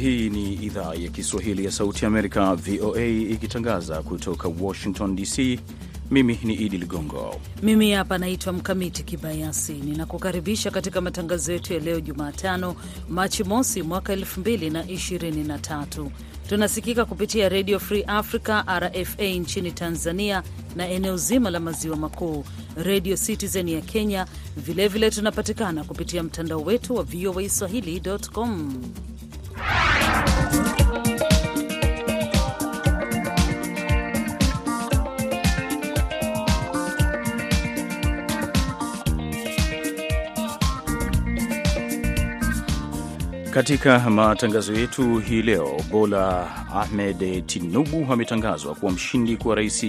Hii ni idhaa ya Kiswahili ya Sauti Amerika, VOA, ikitangaza kutoka Washington DC. Mimi ni Idi Ligongo. Mimi hapa naitwa Mkamiti Kibayasi, ninakukaribisha katika matangazo yetu ya leo Jumatano, Machi mosi mwaka 2023. Tunasikika kupitia Radio Free Africa, RFA, nchini Tanzania na eneo zima la maziwa makuu, Radio Citizen ya Kenya. Vilevile vile tunapatikana kupitia mtandao wetu wa VOA swahili.com. Katika matangazo yetu hii leo, Bola Ahmed Tinubu ametangazwa kuwa mshindi kwa rais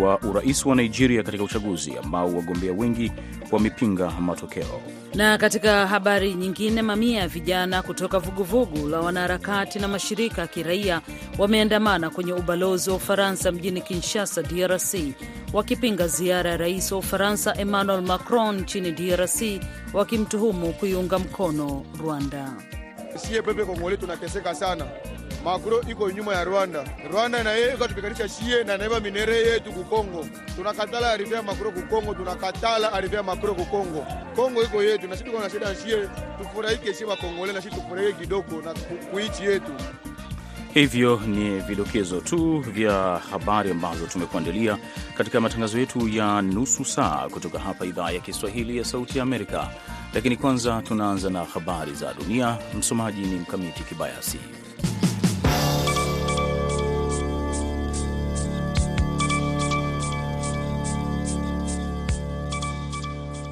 wa urais wa Nigeria katika uchaguzi ambao wagombea wengi wamepinga matokeo. Na katika habari nyingine, mamia ya vijana kutoka vuguvugu la wanaharakati na mashirika ya kiraia wameandamana kwenye ubalozi wa Ufaransa mjini Kinshasa, DRC, wakipinga ziara ya rais wa Ufaransa Emmanuel Macron nchini DRC, wakimtuhumu kuiunga mkono Rwanda. Sie pepe Kongole tunateseka sana. Makro iko nyuma ya Rwanda. Rwanda na yeye ikatupiganisha shie na naiba minere yetu ku Kongo. Tunakatala arivia Makro ku Kongo, tunakatala arivia Makro ku Kongo. Kongo iko yetu na sisi tuko na shida shie, tufurahike si Kongole na sisi tufurahike kidogo na kuichi yetu. Hivyo ni vidokezo tu vya habari ambazo tumekuandalia katika matangazo yetu ya nusu saa kutoka hapa idhaa ya Kiswahili ya Sauti ya Amerika. Lakini kwanza tunaanza na habari za dunia. Msomaji ni Mkamiti Kibayasi.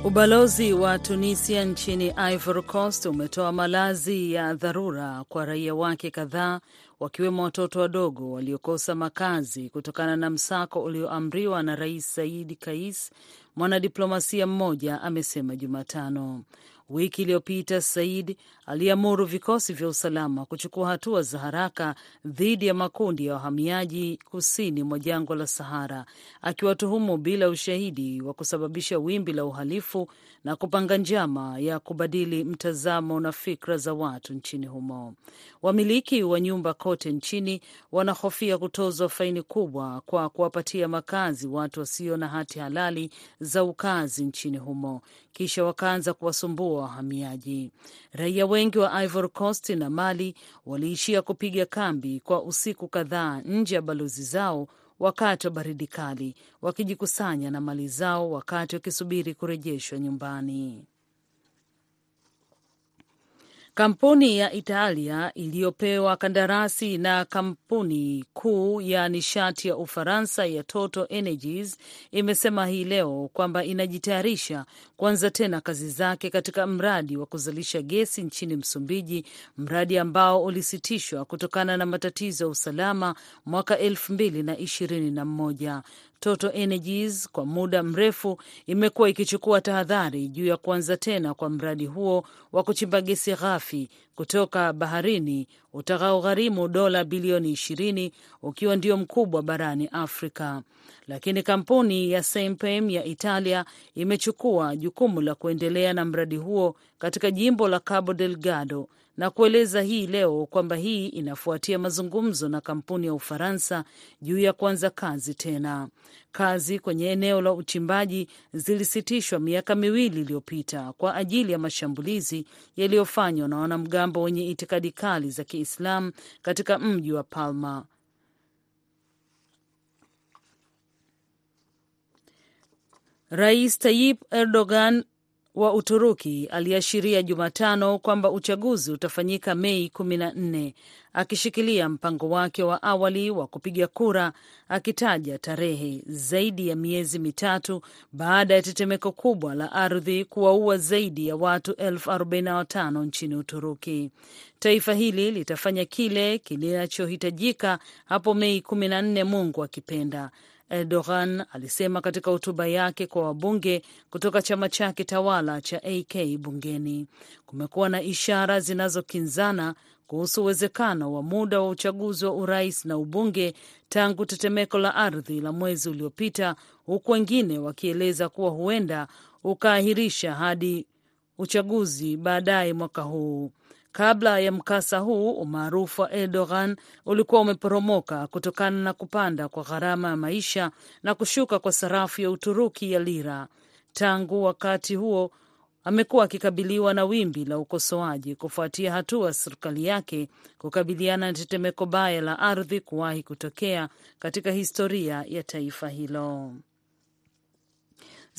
Ubalozi wa Tunisia nchini Ivory Coast umetoa malazi ya dharura kwa raia wake kadhaa wakiwemo watoto wadogo waliokosa makazi kutokana na msako ulioamriwa na Rais Said Kais, mwanadiplomasia mmoja amesema Jumatano. Wiki iliyopita Said aliamuru vikosi vya usalama kuchukua hatua za haraka dhidi ya makundi ya wahamiaji kusini mwa jangwa la Sahara, akiwatuhumu bila ushahidi wa kusababisha wimbi la uhalifu na kupanga njama ya kubadili mtazamo na fikra za watu nchini humo. Wamiliki wa nyumba kote nchini wanahofia kutozwa faini kubwa kwa kuwapatia makazi watu wasio na hati halali za ukazi nchini humo, kisha wakaanza kuwasumbua wahamiaji. Raia wengi wa Ivory Coast na Mali waliishia kupiga kambi kwa usiku kadhaa nje ya balozi zao wakati wa baridi kali, wakijikusanya na mali zao wakati wakisubiri kurejeshwa nyumbani. Kampuni ya Italia iliyopewa kandarasi na kampuni kuu ya nishati ya Ufaransa ya Total Energies imesema hii leo kwamba inajitayarisha kuanza tena kazi zake katika mradi wa kuzalisha gesi nchini Msumbiji, mradi ambao ulisitishwa kutokana na matatizo ya usalama mwaka elfu mbili na ishirini na mmoja. Total Energies kwa muda mrefu imekuwa ikichukua tahadhari juu ya kuanza tena kwa mradi huo wa kuchimba gesi ghafi kutoka baharini utakaogharimu dola bilioni ishirini ukiwa ndio mkubwa barani Afrika. Lakini kampuni ya Saipem ya Italia imechukua jukumu la kuendelea na mradi huo katika jimbo la Cabo Delgado na kueleza hii leo kwamba hii inafuatia mazungumzo na kampuni ya Ufaransa juu ya kuanza kazi tena. Kazi kwenye eneo la uchimbaji zilisitishwa miaka miwili iliyopita kwa ajili ya mashambulizi yaliyofanywa na wanamgambo wenye itikadi kali za Kiislamu katika mji wa Palma. Rais Tayyip Erdogan wa Uturuki aliashiria Jumatano kwamba uchaguzi utafanyika Mei kumi na nne, akishikilia mpango wake wa awali wa kupiga kura, akitaja tarehe zaidi ya miezi mitatu baada ya tetemeko kubwa la ardhi kuwaua zaidi ya watu elfu arobaini na watano nchini Uturuki. Taifa hili litafanya kile kinachohitajika hapo Mei kumi na nne, Mungu akipenda Erdogan alisema katika hotuba yake kwa wabunge kutoka chama chake tawala cha AK bungeni. Kumekuwa na ishara zinazokinzana kuhusu uwezekano wa muda wa uchaguzi wa urais na ubunge tangu tetemeko la ardhi la mwezi uliopita, huku wengine wakieleza kuwa huenda ukaahirisha hadi uchaguzi baadaye mwaka huu. Kabla ya mkasa huu, umaarufu wa Erdogan ulikuwa umeporomoka kutokana na kupanda kwa gharama ya maisha na kushuka kwa sarafu ya Uturuki ya lira. Tangu wakati huo amekuwa akikabiliwa na wimbi la ukosoaji kufuatia hatua ya serikali yake kukabiliana na tetemeko baya la ardhi kuwahi kutokea katika historia ya taifa hilo.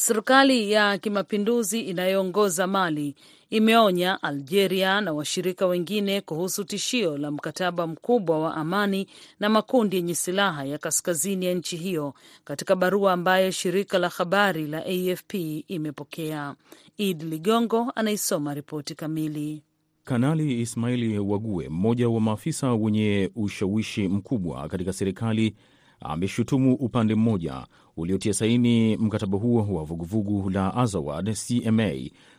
Serikali ya kimapinduzi inayoongoza Mali imeonya Algeria na washirika wengine kuhusu tishio la mkataba mkubwa wa amani na makundi yenye silaha ya kaskazini ya nchi hiyo katika barua ambayo shirika la habari la AFP imepokea. Id Ligongo anaisoma ripoti kamili. Kanali Ismaili Wague, mmoja wa maafisa wenye ushawishi mkubwa katika serikali, ameshutumu upande mmoja uliotia saini mkataba huo wa vuguvugu la Azawad CMA,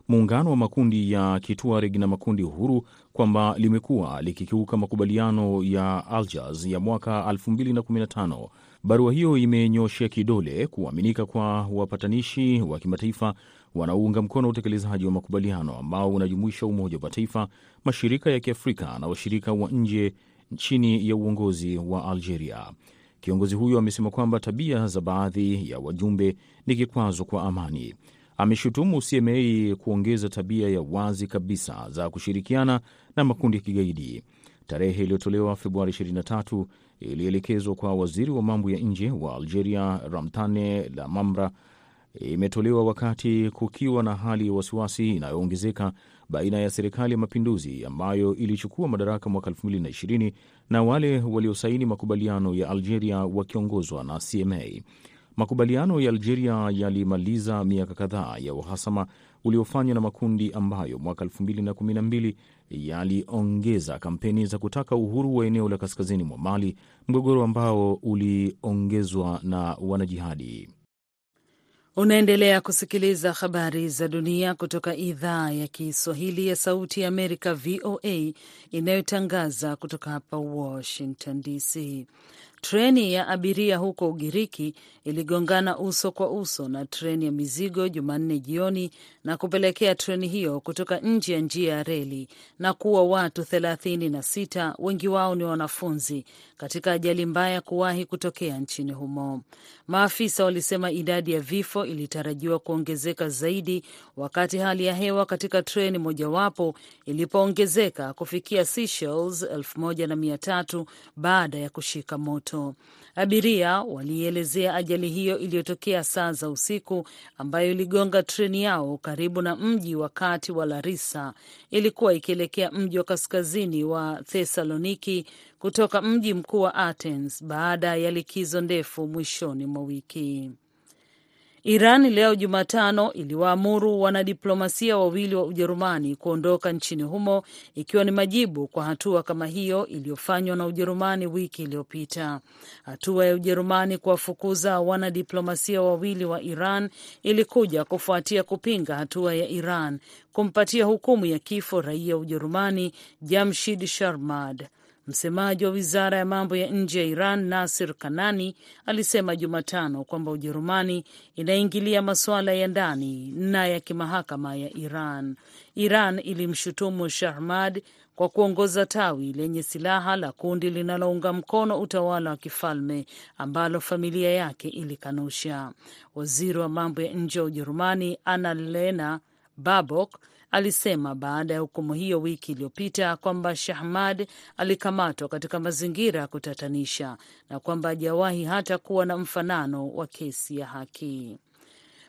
muungano wa makundi ya Kituareg na makundi huru, kwamba limekuwa likikiuka makubaliano ya Algiers ya mwaka 2015. Barua hiyo imenyoshea kidole kuaminika kwa wapatanishi wa kimataifa wanaounga mkono utekelezaji wa makubaliano ambao unajumuisha Umoja wa Mataifa, mashirika ya Kiafrika na washirika wa nje chini ya uongozi wa Algeria. Kiongozi huyo amesema kwamba tabia za baadhi ya wajumbe ni kikwazo kwa amani. Ameshutumu CMA kuongeza tabia ya wazi kabisa za kushirikiana na makundi ya kigaidi. Tarehe iliyotolewa Februari 23 ilielekezwa kwa waziri wa mambo ya nje wa Algeria, Ramtane Lamamra, imetolewa wakati kukiwa na hali ya wasiwasi inayoongezeka baina ya serikali ya mapinduzi ambayo ilichukua madaraka mwaka 2020 na wale waliosaini makubaliano ya Algeria wakiongozwa na CMA. Makubaliano ya Algeria yalimaliza miaka kadhaa ya uhasama uliofanywa na makundi ambayo mwaka 2012 yaliongeza kampeni za kutaka uhuru wa eneo la kaskazini mwa Mali, mgogoro ambao uliongezwa na wanajihadi. Unaendelea kusikiliza habari za dunia kutoka idhaa ya Kiswahili ya Sauti ya Amerika, VOA, inayotangaza kutoka hapa Washington DC. Treni ya abiria huko Ugiriki iligongana uso kwa uso na treni ya mizigo Jumanne jioni na kupelekea treni hiyo kutoka nje ya njia ya reli na kuwa watu thelathini na sita, wengi wao ni wanafunzi, katika ajali mbaya kuwahi kutokea nchini humo. Maafisa walisema idadi ya vifo ilitarajiwa kuongezeka zaidi wakati hali ya hewa katika treni mojawapo ilipoongezeka kufikia Celsius 1300 baada ya kushika moto. Abiria walielezea ajali hiyo iliyotokea saa za usiku, ambayo iligonga treni yao karibu na mji wa kati wa Larissa. Ilikuwa ikielekea mji wa kaskazini wa Thessaloniki kutoka mji mkuu wa Athens baada ya likizo ndefu mwishoni mwa wiki. Iran leo Jumatano iliwaamuru wanadiplomasia wawili wa Ujerumani kuondoka nchini humo ikiwa ni majibu kwa hatua kama hiyo iliyofanywa na Ujerumani wiki iliyopita. Hatua ya Ujerumani kuwafukuza wanadiplomasia wawili wa Iran ilikuja kufuatia kupinga hatua ya Iran kumpatia hukumu ya kifo raia wa Ujerumani Jamshid Sharmad. Msemaji wa wizara ya mambo ya nje ya Iran Nasir Kanani alisema Jumatano kwamba Ujerumani inaingilia masuala ya ndani na ya kimahakama ya Iran. Iran ilimshutumu Shahmad kwa kuongoza tawi lenye silaha la kundi linalounga mkono utawala wa kifalme ambalo familia yake ilikanusha. Waziri wa mambo ya nje wa Ujerumani Annalena Baerbock alisema baada ya hukumu hiyo wiki iliyopita kwamba Shahmad alikamatwa katika mazingira ya kutatanisha na kwamba hajawahi hata kuwa na mfanano wa kesi ya haki.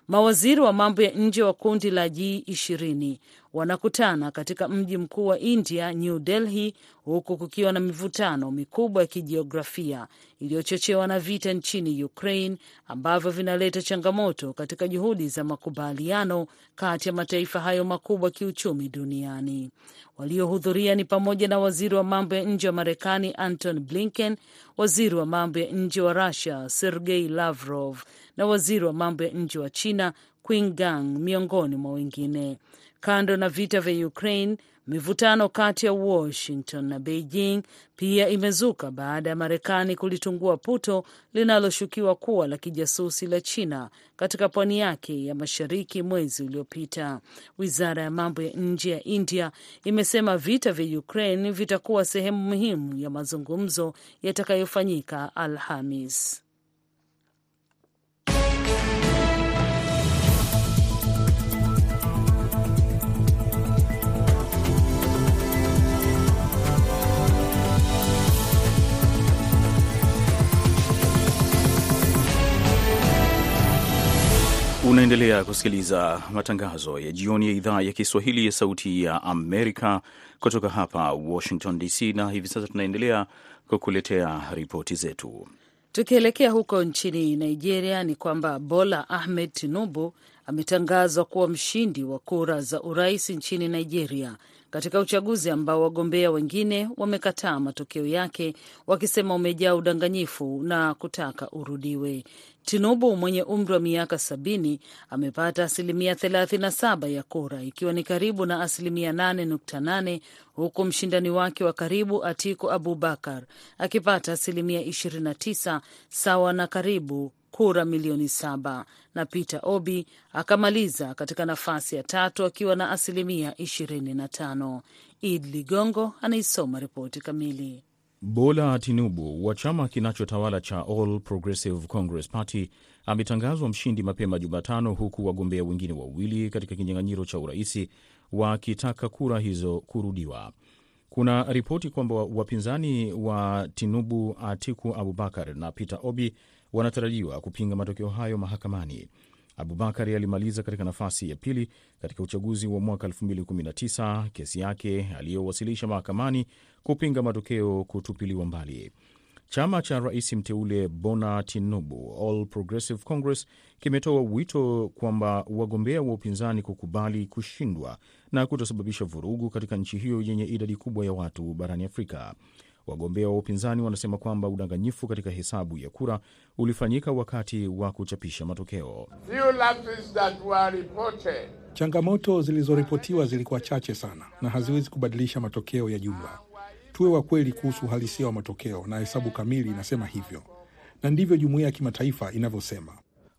Mawaziri wa mambo ya nje wa kundi la G20 wanakutana katika mji mkuu wa India, New Delhi, huku kukiwa na mivutano mikubwa ya kijiografia iliyochochewa na vita nchini Ukraine ambavyo vinaleta changamoto katika juhudi za makubaliano kati ya mataifa hayo makubwa kiuchumi duniani. Waliohudhuria ni pamoja na waziri wa mambo ya nje wa Marekani Anton Blinken, waziri wa mambo ya nje wa Russia Sergei Lavrov na waziri wa mambo ya nje wa China Qin Gang, miongoni mwa wengine. Kando na vita vya Ukraine, mivutano kati ya Washington na Beijing pia imezuka baada ya Marekani kulitungua puto linaloshukiwa kuwa la kijasusi la China katika pwani yake ya mashariki mwezi uliopita. Wizara ya mambo ya nje ya India imesema vita vya Ukraine vitakuwa sehemu muhimu ya mazungumzo yatakayofanyika Alhamis. Unaendelea kusikiliza matangazo ya jioni ya idhaa ya Kiswahili ya Sauti ya Amerika kutoka hapa Washington DC, na hivi sasa tunaendelea kukuletea ripoti zetu. Tukielekea huko nchini Nigeria, ni kwamba Bola Ahmed Tinubu ametangazwa kuwa mshindi wa kura za urais nchini Nigeria katika uchaguzi ambao wagombea wengine wamekataa matokeo yake wakisema umejaa udanganyifu na kutaka urudiwe. Tinubu mwenye umri wa miaka sabini amepata asilimia 37 ya kura ikiwa ni karibu na asilimia 8.8 huku mshindani wake wa karibu Atiku Abubakar akipata asilimia 29 sawa na karibu kura milioni saba na Peter Obi akamaliza katika nafasi ya tatu akiwa na asilimia 25. Id Ligongo anaisoma ripoti kamili. Bola Tinubu wa chama kinachotawala cha All Progressive Congress Party ametangazwa mshindi mapema Jumatano, huku wagombea wengine wawili katika kinyang'anyiro cha uraisi wakitaka kura hizo kurudiwa. Kuna ripoti kwamba wapinzani wa Tinubu, Atiku Abubakar na Peter Obi wanatarajiwa kupinga matokeo hayo mahakamani. Abubakar alimaliza katika nafasi ya pili katika uchaguzi wa mwaka 2019, kesi yake aliyowasilisha mahakamani kupinga matokeo kutupiliwa mbali. Chama cha rais mteule Bona Tinubu, All Progressive Congress, kimetoa wito kwamba wagombea wa upinzani kukubali kushindwa na kutosababisha vurugu katika nchi hiyo yenye idadi kubwa ya watu barani Afrika. Wagombea wa upinzani wanasema kwamba udanganyifu katika hesabu ya kura ulifanyika wakati wa kuchapisha matokeo. Changamoto zilizoripotiwa zilikuwa chache sana na haziwezi kubadilisha matokeo ya jumla. Tuwe wa kweli kuhusu uhalisia wa matokeo, na hesabu kamili inasema hivyo, na ndivyo jumuiya ya kimataifa inavyosema.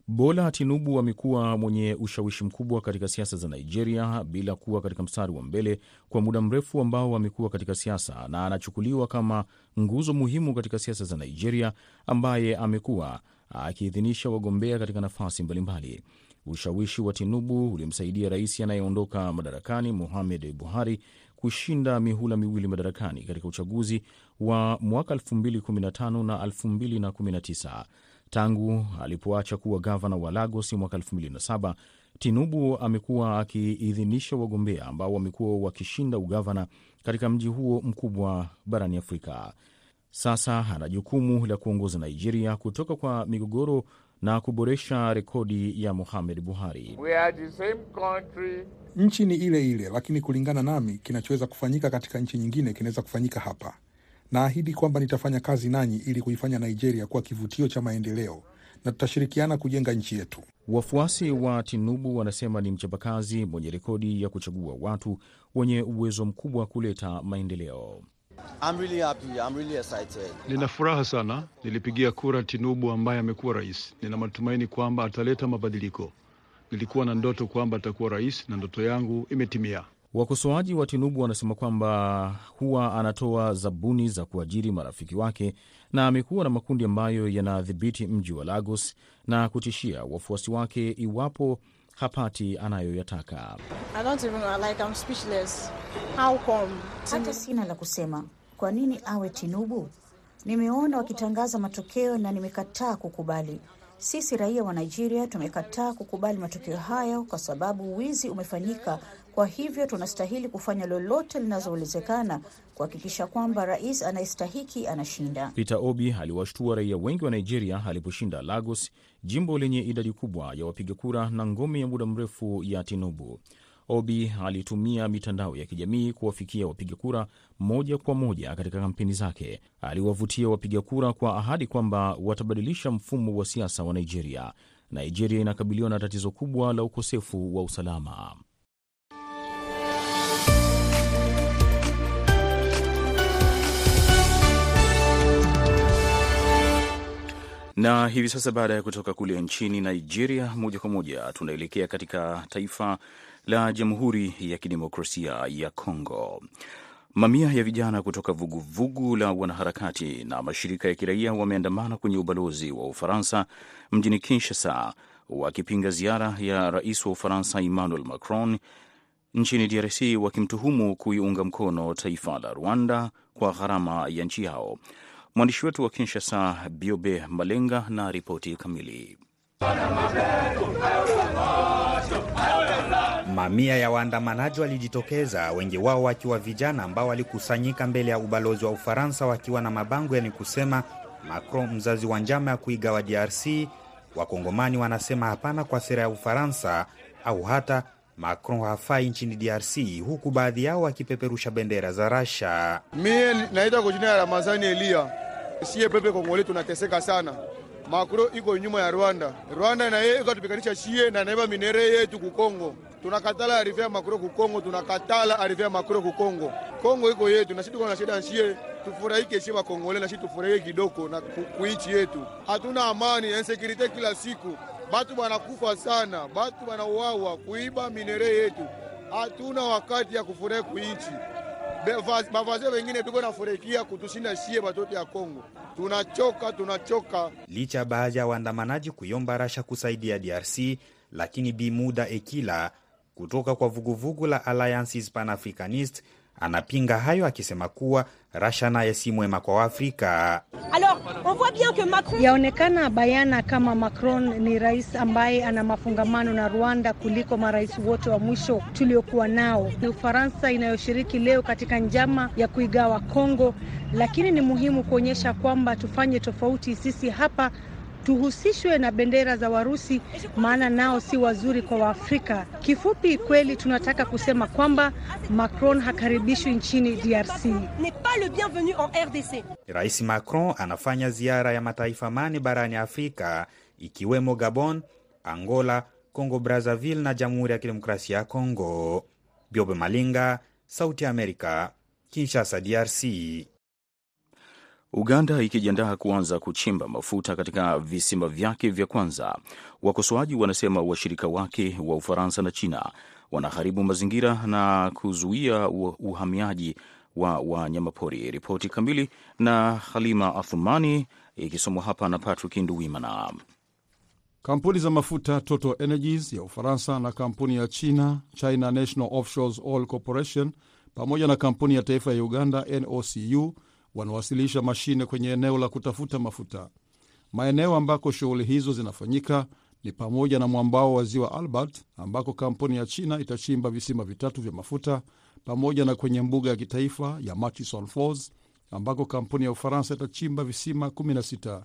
Bola Tinubu amekuwa mwenye ushawishi mkubwa katika siasa za Nigeria bila kuwa katika mstari wa mbele kwa muda mrefu ambao amekuwa katika siasa, na anachukuliwa kama nguzo muhimu katika siasa za Nigeria, ambaye amekuwa akiidhinisha wagombea katika nafasi mbalimbali. Ushawishi wa Tinubu ulimsaidia rais anayeondoka madarakani Muhamed Buhari kushinda mihula miwili madarakani katika uchaguzi wa mwaka 2015 na 2019. Tangu alipoacha kuwa gavana wa Lagos mwaka 2007, Tinubu amekuwa akiidhinisha wagombea ambao wamekuwa wakishinda ugavana katika mji huo mkubwa barani Afrika. Sasa ana jukumu la kuongoza Nigeria kutoka kwa migogoro na kuboresha rekodi ya Muhammad Buhari. We are the same country. Nchi ni ile ile, lakini kulingana nami, kinachoweza kufanyika katika nchi nyingine kinaweza kufanyika hapa. Naahidi kwamba nitafanya kazi nanyi ili kuifanya Nigeria kuwa kivutio cha maendeleo na tutashirikiana kujenga nchi yetu. Wafuasi wa Tinubu wanasema ni mchapakazi mwenye rekodi ya kuchagua watu wenye uwezo mkubwa kuleta maendeleo. I'm really happy. I'm really excited. Nina furaha sana. Nilipigia kura Tinubu ambaye amekuwa rais. Nina matumaini kwamba ataleta mabadiliko. Nilikuwa na ndoto kwamba atakuwa rais na ndoto yangu imetimia. Wakosoaji wa Tinubu wanasema kwamba huwa anatoa zabuni za kuajiri marafiki wake na amekuwa na makundi ambayo yanadhibiti mji wa Lagos na kutishia wafuasi wake iwapo hapati anayoyataka. Hata sina la kusema. Kwa nini awe Tinubu? Nimeona wakitangaza matokeo na nimekataa kukubali. Sisi raia wa Nigeria tumekataa kukubali matokeo hayo kwa sababu wizi umefanyika. Kwa hivyo tunastahili kufanya lolote linazowezekana kuhakikisha kwamba rais anayestahiki anashinda. Peter Obi aliwashtua raia wengi wa Nigeria aliposhinda Lagos, jimbo lenye idadi kubwa ya wapiga kura na ngome ya muda mrefu ya Tinubu. Obi alitumia mitandao ya kijamii kuwafikia wapiga kura moja kwa moja katika kampeni zake. Aliwavutia wapiga kura kwa ahadi kwamba watabadilisha mfumo wa siasa wa Nigeria. Nigeria inakabiliwa na tatizo kubwa la ukosefu wa usalama. Na hivi sasa baada ya kutoka kule nchini Nigeria, moja kwa moja tunaelekea katika taifa la Jamhuri ya Kidemokrasia ya Kongo. Mamia ya vijana kutoka vuguvugu vugu la wanaharakati na mashirika ya kiraia wameandamana kwenye ubalozi wa Ufaransa mjini Kinshasa wakipinga ziara ya rais wa Ufaransa Emmanuel Macron nchini DRC, wakimtuhumu kuiunga mkono taifa la Rwanda kwa gharama ya nchi yao. Mwandishi wetu wa Kinshasa, Biobe Malenga, na ripoti kamili. Mamia ya waandamanaji walijitokeza, wengi wao wakiwa vijana ambao walikusanyika mbele ya ubalozi wa Ufaransa wakiwa na mabango yani kusema Macron mzazi wa njama ya kuigawa DRC. Wakongomani wanasema hapana kwa sera ya Ufaransa au hata Macron hafai nchini DRC, huku baadhi yao wakipeperusha bendera za Rasha. Mie naitwa kwa jina ya Ramazani Elia. siye pepe Kongole tunateseka sana. Makro iko nyuma ya Rwanda. Rwanda na yeye ikatupiganisha shie na naiba minere yetu ku Kongo. Tunakatala arife ya Makro ku Kongo, tunakatala arife ya Makro ku Kongo. Iko yetu na sisi tuko na shida shie, tufurahike shie Kongole na sisi tufurahie kidogo na kuichi yetu. Hatuna amani, insecurity kila siku. Batu banakufa sana, batu banauawa, kuiba minere yetu. Hatuna wakati ya kufurahi kuichi bavaze wengine piko nafurahikia kutushinda shie batoto ya Kongo. Tunachoka, tunachoka. Licha ya baadhi ya waandamanaji kuyomba Rasha kusaidia DRC, lakini Bimuda Ekila kutoka kwa vuguvugu la Alliances Panafricanist anapinga hayo akisema kuwa Rasha naye si mwema kwa Waafrika. Yaonekana bayana kama Macron ni rais ambaye ana mafungamano na Rwanda kuliko marais wote wa mwisho tuliokuwa nao. Ni Ufaransa inayoshiriki leo katika njama ya kuigawa Kongo, lakini ni muhimu kuonyesha kwamba tufanye tofauti. Sisi hapa tuhusishwe na bendera za Warusi, maana nao si wazuri kwa Waafrika. Kifupi, kweli tunataka kusema kwamba Macron hakaribishwi nchini DRC. Rais Macron anafanya ziara ya mataifa mane barani Afrika ikiwemo Gabon, Angola, Congo Brazzaville na Jamhuri ya Kidemokrasia ya Kongo. Biobe Malinga, Sauti ya Amerika, Kinshasa, DRC. Uganda ikijiandaa kuanza kuchimba mafuta katika visima vyake vya kwanza. Wakosoaji wanasema washirika wake wa Ufaransa na China wanaharibu mazingira na kuzuia uhamiaji wa wanyamapori. Ripoti kamili na Halima Athumani ikisomwa hapa na Patrick Nduwimana. Kampuni za mafuta Total Energies ya Ufaransa na kampuni ya China China National Offshore Oil Corporation pamoja na kampuni ya taifa ya Uganda NOCU wanawasilisha mashine kwenye eneo la kutafuta mafuta. Maeneo ambako shughuli hizo zinafanyika ni pamoja na mwambao wa ziwa Albert ambako kampuni ya China itachimba visima vitatu vya mafuta pamoja na kwenye mbuga ya kitaifa ya Murchison Falls ambako kampuni ya Ufaransa itachimba visima 16.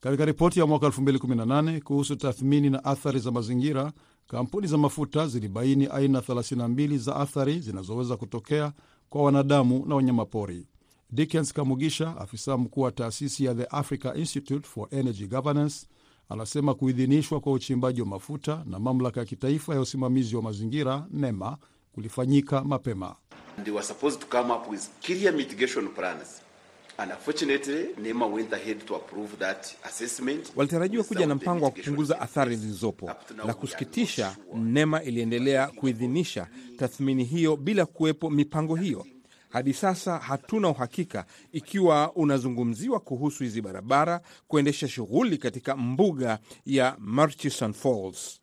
Katika ripoti ya mwaka 2018 kuhusu tathmini na athari za mazingira, kampuni za mafuta zilibaini aina 32 za athari zinazoweza kutokea kwa wanadamu na wanyamapori. Dickens Kamugisha, afisa mkuu wa taasisi ya The Africa Institute for Energy Governance, anasema kuidhinishwa kwa uchimbaji wa mafuta na mamlaka ya kitaifa ya usimamizi wa mazingira NEMA kulifanyika mapema. Walitarajiwa kuja na mpango wa kupunguza athari zilizopo. La kusikitisha, NEMA iliendelea kuidhinisha tathmini hiyo bila kuwepo mipango hiyo. Hadi sasa hatuna uhakika ikiwa unazungumziwa kuhusu hizi barabara kuendesha shughuli katika mbuga ya Murchison Falls.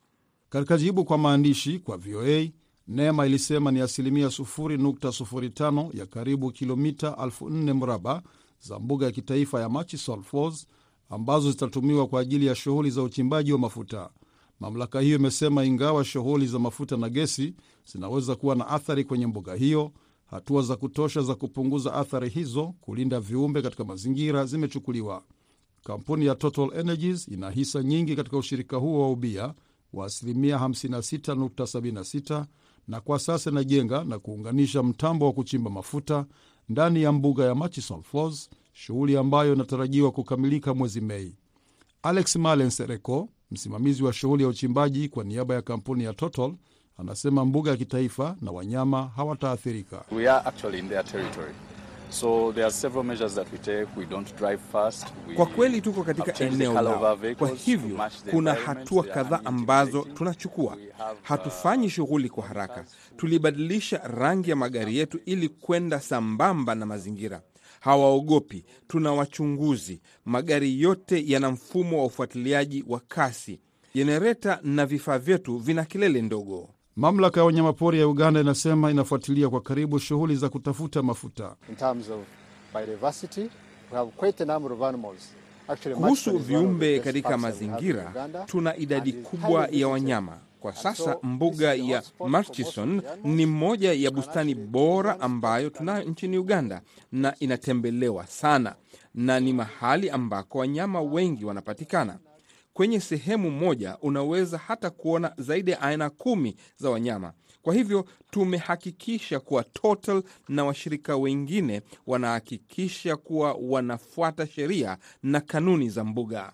Katika jibu kwa maandishi kwa VOA, NEMA ilisema ni asilimia 0.05 ya karibu kilomita 4 mraba za mbuga ya kitaifa ya Murchison Falls ambazo zitatumiwa kwa ajili ya shughuli za uchimbaji wa mafuta. Mamlaka hiyo imesema ingawa shughuli za mafuta na gesi zinaweza kuwa na athari kwenye mbuga hiyo, hatua za kutosha za kupunguza athari hizo, kulinda viumbe katika mazingira zimechukuliwa. Kampuni ya Total Energies ina hisa nyingi katika ushirika huo wa ubia wa asilimia 56.76 na kwa sasa inajenga na kuunganisha mtambo wa kuchimba mafuta ndani ya mbuga ya Murchison Falls, shughuli ambayo inatarajiwa kukamilika mwezi Mei. Alex Malen Sereko, msimamizi wa shughuli ya uchimbaji kwa niaba ya kampuni ya Total, anasema mbuga ya kitaifa na wanyama hawataathirika. So there are several measures that we take. We don't drive fast. We Kwa kweli tuko katika eneo lao, kwa hivyo kuna hatua kadhaa ambazo tunachukua. Uh, Hatufanyi shughuli kwa haraka, tulibadilisha rangi ya magari yetu ili kwenda sambamba na mazingira. Hawaogopi, tuna wachunguzi. Magari yote yana mfumo wa ufuatiliaji wa kasi, jenereta na vifaa vyetu vina kelele ndogo. Mamlaka ya wanyamapori ya Uganda inasema inafuatilia kwa karibu shughuli za kutafuta mafuta. In terms of biodiversity, we have quite a number of animals. Actually, Kuhusu viumbe katika mazingira, tuna idadi kubwa ya wanyama. Kwa sasa mbuga ya marchison Murchison ni moja ya bustani bora ambayo tunayo nchini Uganda na inatembelewa sana, na ni mahali ambako wanyama wengi wanapatikana. Kwenye sehemu moja unaweza hata kuona zaidi ya aina kumi za wanyama. Kwa hivyo tumehakikisha kuwa Total na washirika wengine wanahakikisha kuwa wanafuata sheria na kanuni za mbuga.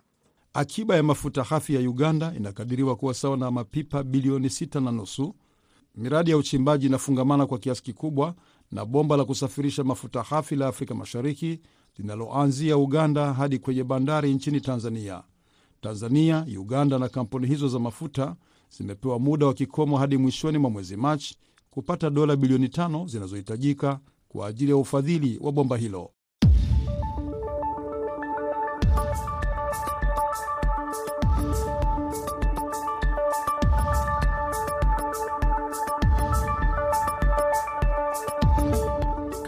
Akiba ya mafuta hafi ya Uganda inakadiriwa kuwa sawa na mapipa bilioni sita na nusu. Miradi ya uchimbaji inafungamana kwa kiasi kikubwa na bomba la kusafirisha mafuta hafi la Afrika Mashariki linaloanzia Uganda hadi kwenye bandari nchini Tanzania. Tanzania, Uganda na kampuni hizo za mafuta zimepewa muda wa kikomo hadi mwishoni mwa mwezi Machi kupata dola bilioni tano zinazohitajika kwa ajili ya ufadhili wa bomba hilo.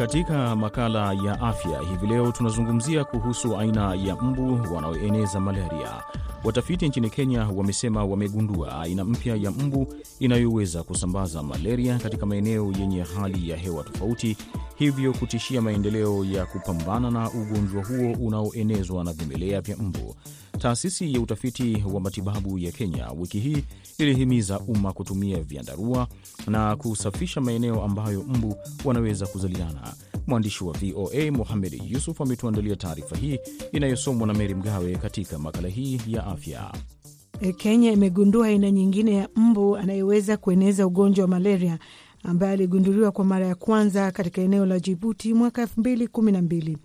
Katika makala ya afya hivi leo tunazungumzia kuhusu aina ya mbu wanaoeneza malaria. Watafiti nchini Kenya wamesema wamegundua aina mpya ya mbu inayoweza kusambaza malaria katika maeneo yenye hali ya hewa tofauti, hivyo kutishia maendeleo ya kupambana na ugonjwa huo unaoenezwa na vimelea vya mbu. Taasisi ya utafiti wa matibabu ya Kenya wiki hii ilihimiza umma kutumia vyandarua na kusafisha maeneo ambayo mbu wanaweza kuzaliana. Mwandishi wa VOA Mohamed Yusuf ametuandalia taarifa hii inayosomwa na Meri Mgawe katika makala hii ya afya. Kenya imegundua aina nyingine ya mbu anayeweza kueneza ugonjwa wa malaria ambaye aligunduliwa kwa mara ya kwanza katika eneo la Jibuti mwaka elfu mbili kumi na mbili.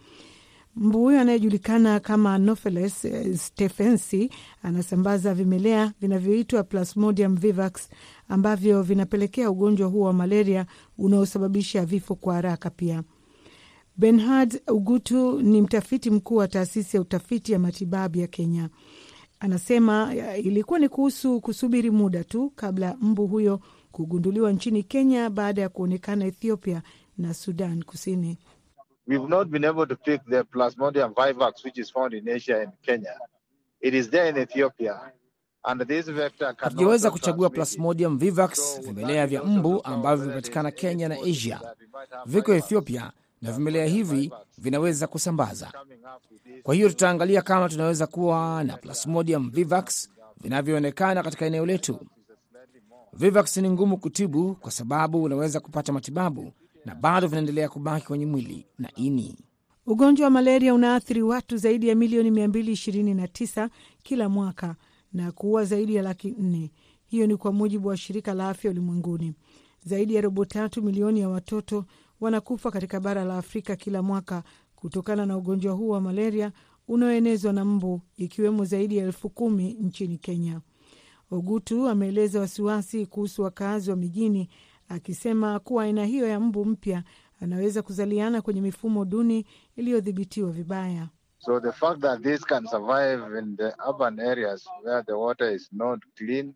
Mbu huyo anayejulikana kama Anopheles stephensi anasambaza vimelea vinavyoitwa Plasmodium vivax ambavyo vinapelekea ugonjwa huo wa malaria unaosababisha vifo kwa haraka. Pia Benhard Ugutu ni mtafiti mkuu wa taasisi ya utafiti ya matibabu ya Kenya. Anasema ilikuwa ni kuhusu kusubiri muda tu kabla mbu huyo kugunduliwa nchini Kenya baada ya kuonekana Ethiopia na Sudan Kusini. We've not been able to pick the Plasmodium vivax, which is found in Asia and Kenya. It is there in Ethiopia. And this vector cannot Hatujaweza kuchagua. Plasmodium vivax, vimelea vya mbu ambavyo vimepatikana Kenya na Asia, viko Ethiopia na vimelea hivi vinaweza kusambaza. Kwa hiyo tutaangalia kama tunaweza kuwa na Plasmodium vivax vinavyoonekana katika eneo letu. Vivax ni ngumu kutibu kwa sababu unaweza kupata matibabu na bado vinaendelea kubaki kwenye mwili na ini. Ugonjwa wa malaria unaathiri watu zaidi ya milioni 229 kila mwaka na kuua zaidi ya laki nne. Hiyo ni kwa mujibu wa shirika la afya ulimwenguni. Zaidi ya robo tatu milioni ya watoto wanakufa katika bara la Afrika kila mwaka kutokana na ugonjwa huu wa malaria unaoenezwa na mbu, ikiwemo zaidi ya elfu kumi nchini Kenya. Ogutu ameeleza wasiwasi kuhusu wakazi wa mijini, akisema kuwa aina hiyo ya mbu mpya anaweza kuzaliana kwenye mifumo duni iliyodhibitiwa vibaya. So the fact that this can survive in the urban areas where the water is not clean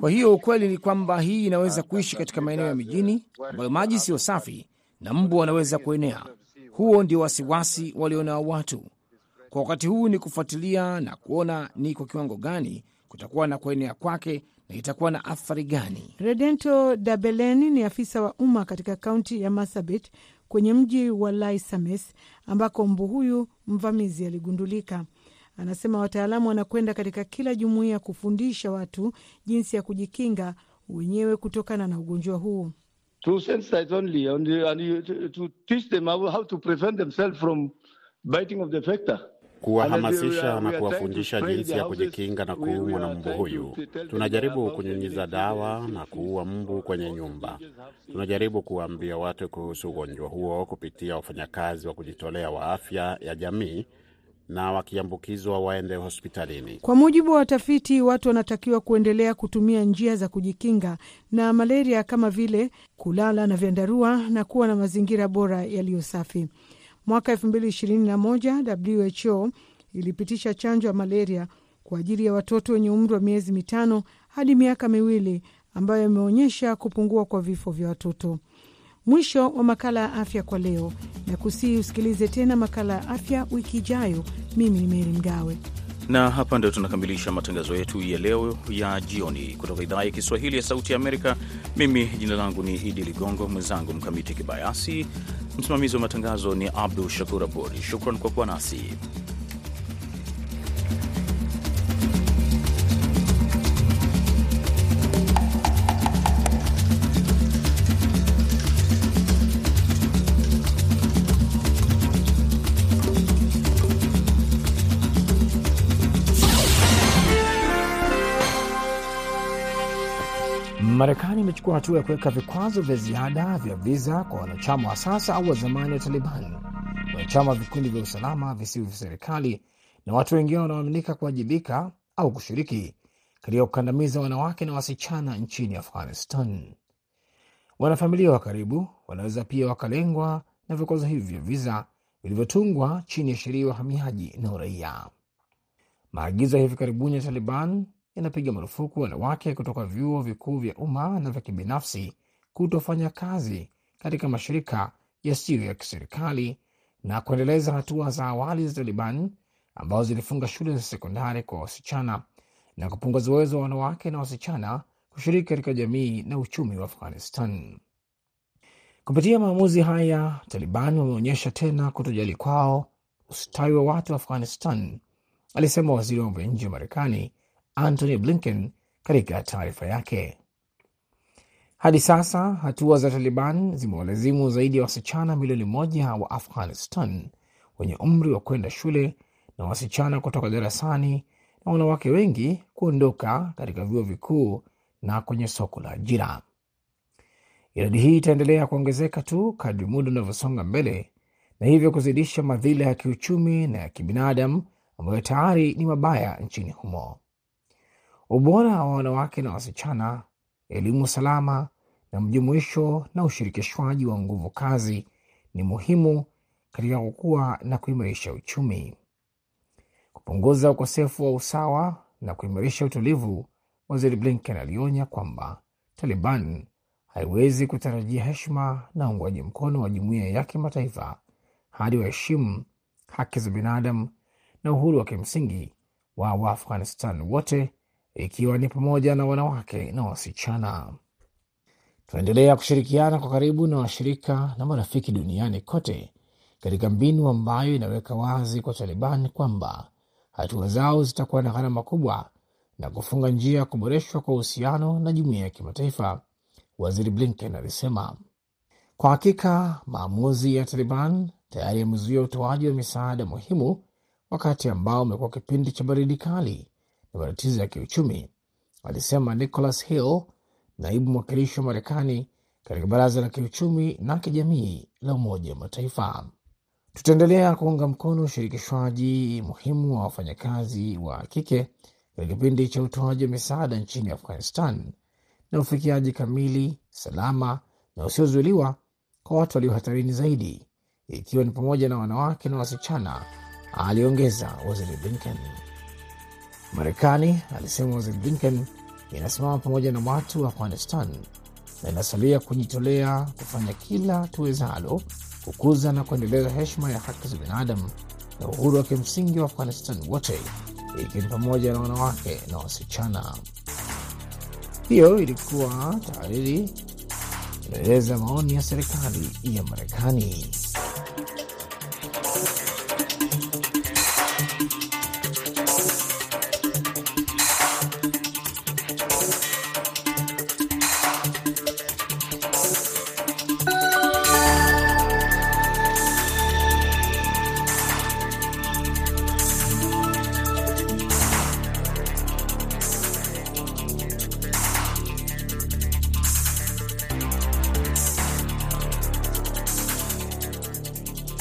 Kwa hiyo ukweli ni kwamba hii inaweza kuishi katika maeneo ya mijini ambayo maji siyo safi na mbu wanaweza kuenea. Huo ndio wasiwasi walionao watu. Kwa wakati huu ni kufuatilia na kuona ni kwa kiwango gani kutakuwa na kuenea kwake na itakuwa na athari gani. Redento Dabeleni ni afisa wa umma katika kaunti ya Masabit kwenye mji wa Laisames ambako mbu huyu mvamizi aligundulika. Anasema wataalamu wanakwenda katika kila jumuiya kufundisha watu jinsi ya kujikinga wenyewe kutokana na ugonjwa huu. kuwahamasisha na kuwafundisha jinsi ya kujikinga na kuumwa na mbu huyu. Tunajaribu kunyunyiza dawa na kuua mbu kwenye nyumba. Tunajaribu kuwaambia watu kuhusu ugonjwa huo kupitia wafanyakazi wa kujitolea wa afya ya jamii, na wakiambukizwa waende hospitalini. Kwa mujibu wa watafiti, watu wanatakiwa kuendelea kutumia njia za kujikinga na malaria kama vile kulala na vyandarua na kuwa na mazingira bora yaliyo safi. Mwaka 2021 WHO ilipitisha chanjo ya malaria kwa ajili ya watoto wenye umri wa miezi mitano hadi miaka miwili ambayo imeonyesha kupungua kwa vifo vya watoto. Mwisho wa makala ya afya kwa leo, na kusihi usikilize tena makala ya afya wiki ijayo. Mimi ni Meri Mgawe na hapa ndio tunakamilisha matangazo yetu ya leo ya jioni kutoka idhaa ya Kiswahili ya Sauti ya Amerika. Mimi jina langu ni Idi Ligongo, mwenzangu Mkamiti Kibayasi, msimamizi wa matangazo ni Abdu Shakur Abud. Shukran kwa kuwa nasi. Marekani imechukua hatua ya kuweka vikwazo vya ziada vya viza kwa wanachama wa sasa au wa zamani wa Taliban, wanachama wa vikundi vya usalama visivyo vya serikali na watu wengine wanaoaminika kuwajibika au kushiriki katika kukandamiza wanawake na wasichana nchini Afghanistan. Wanafamilia wa karibu wanaweza pia wakalengwa na vikwazo hivi vya viza vilivyotungwa chini ya sheria ya uhamiaji na uraia. Maagizo ya hivi karibuni ya Taliban yanapiga marufuku wanawake kutoka vyuo vikuu vya umma na vya kibinafsi kutofanya kazi katika mashirika yasiyo ya kiserikali na kuendeleza hatua za awali za Taliban ambazo zilifunga shule za sekondari kwa wasichana na kupunguza uwezo wa wanawake na wasichana kushiriki katika jamii na uchumi wa Afghanistan. Kupitia maamuzi haya, Taliban wameonyesha tena kutojali kwao ustawi wa watu wa Afghanistan, alisema waziri wa mambo ya nje wa Marekani Antony Blinken katika taarifa yake. Hadi sasa hatua za Taliban zimewalazimu zaidi ya wasichana milioni moja wa Afghanistan wenye umri wa kwenda shule na wasichana kutoka darasani na wanawake wengi kuondoka katika vyuo vikuu na kwenye soko la ajira. Idadi hii itaendelea kuongezeka tu kadri muda unavyosonga mbele, na hivyo kuzidisha madhila ya kiuchumi na ya kibinadamu ambayo tayari ni mabaya nchini humo. Ubora wa wanawake na wasichana, elimu salama na mjumuisho na ushirikishwaji wa nguvu kazi ni muhimu katika kukua na kuimarisha uchumi, kupunguza ukosefu wa usawa na kuimarisha utulivu. Waziri Blinken alionya kwamba Taliban haiwezi kutarajia heshima na uungwaji mkono wa jumuiya ya kimataifa hadi waheshimu haki za binadamu na uhuru wa kimsingi wa Waafghanistan wote ikiwa ni pamoja na wanawake na wasichana. Tunaendelea kushirikiana kwa karibu na washirika na marafiki duniani kote katika mbinu ambayo inaweka wazi kwa Taliban kwamba hatua zao zitakuwa na gharama kubwa na kufunga njia ya kuboreshwa kwa uhusiano na jumuiya ya kimataifa, waziri Blinken alisema. Kwa hakika maamuzi ya Taliban tayari yamezuia utoaji wa misaada muhimu wakati ambao umekuwa kipindi cha baridi kali na matatizo ya kiuchumi, alisema Nicholas Hill, naibu mwakilishi wa Marekani katika baraza la kiuchumi na kijamii la Umoja wa Mataifa. Tutaendelea kuunga mkono ushirikishwaji muhimu wa wafanyakazi wa kike katika kipindi cha utoaji wa misaada nchini Afghanistan na ufikiaji kamili, salama na usiozuiliwa kwa watu walio hatarini zaidi, ikiwa ni pamoja na wanawake na wasichana, aliongeza waziri Blinken. Marekani, alisema Waziri Blinken, inasimama pamoja na watu wa Afghanistan na inasalia kujitolea kufanya kila tuwezalo kukuza na kuendeleza heshima ya haki za binadamu na uhuru wa kimsingi wa Afghanistan wote, ikiwa ni pamoja na wanawake na wasichana. Hiyo ilikuwa tahariri inaeleza maoni ya serikali ya Marekani.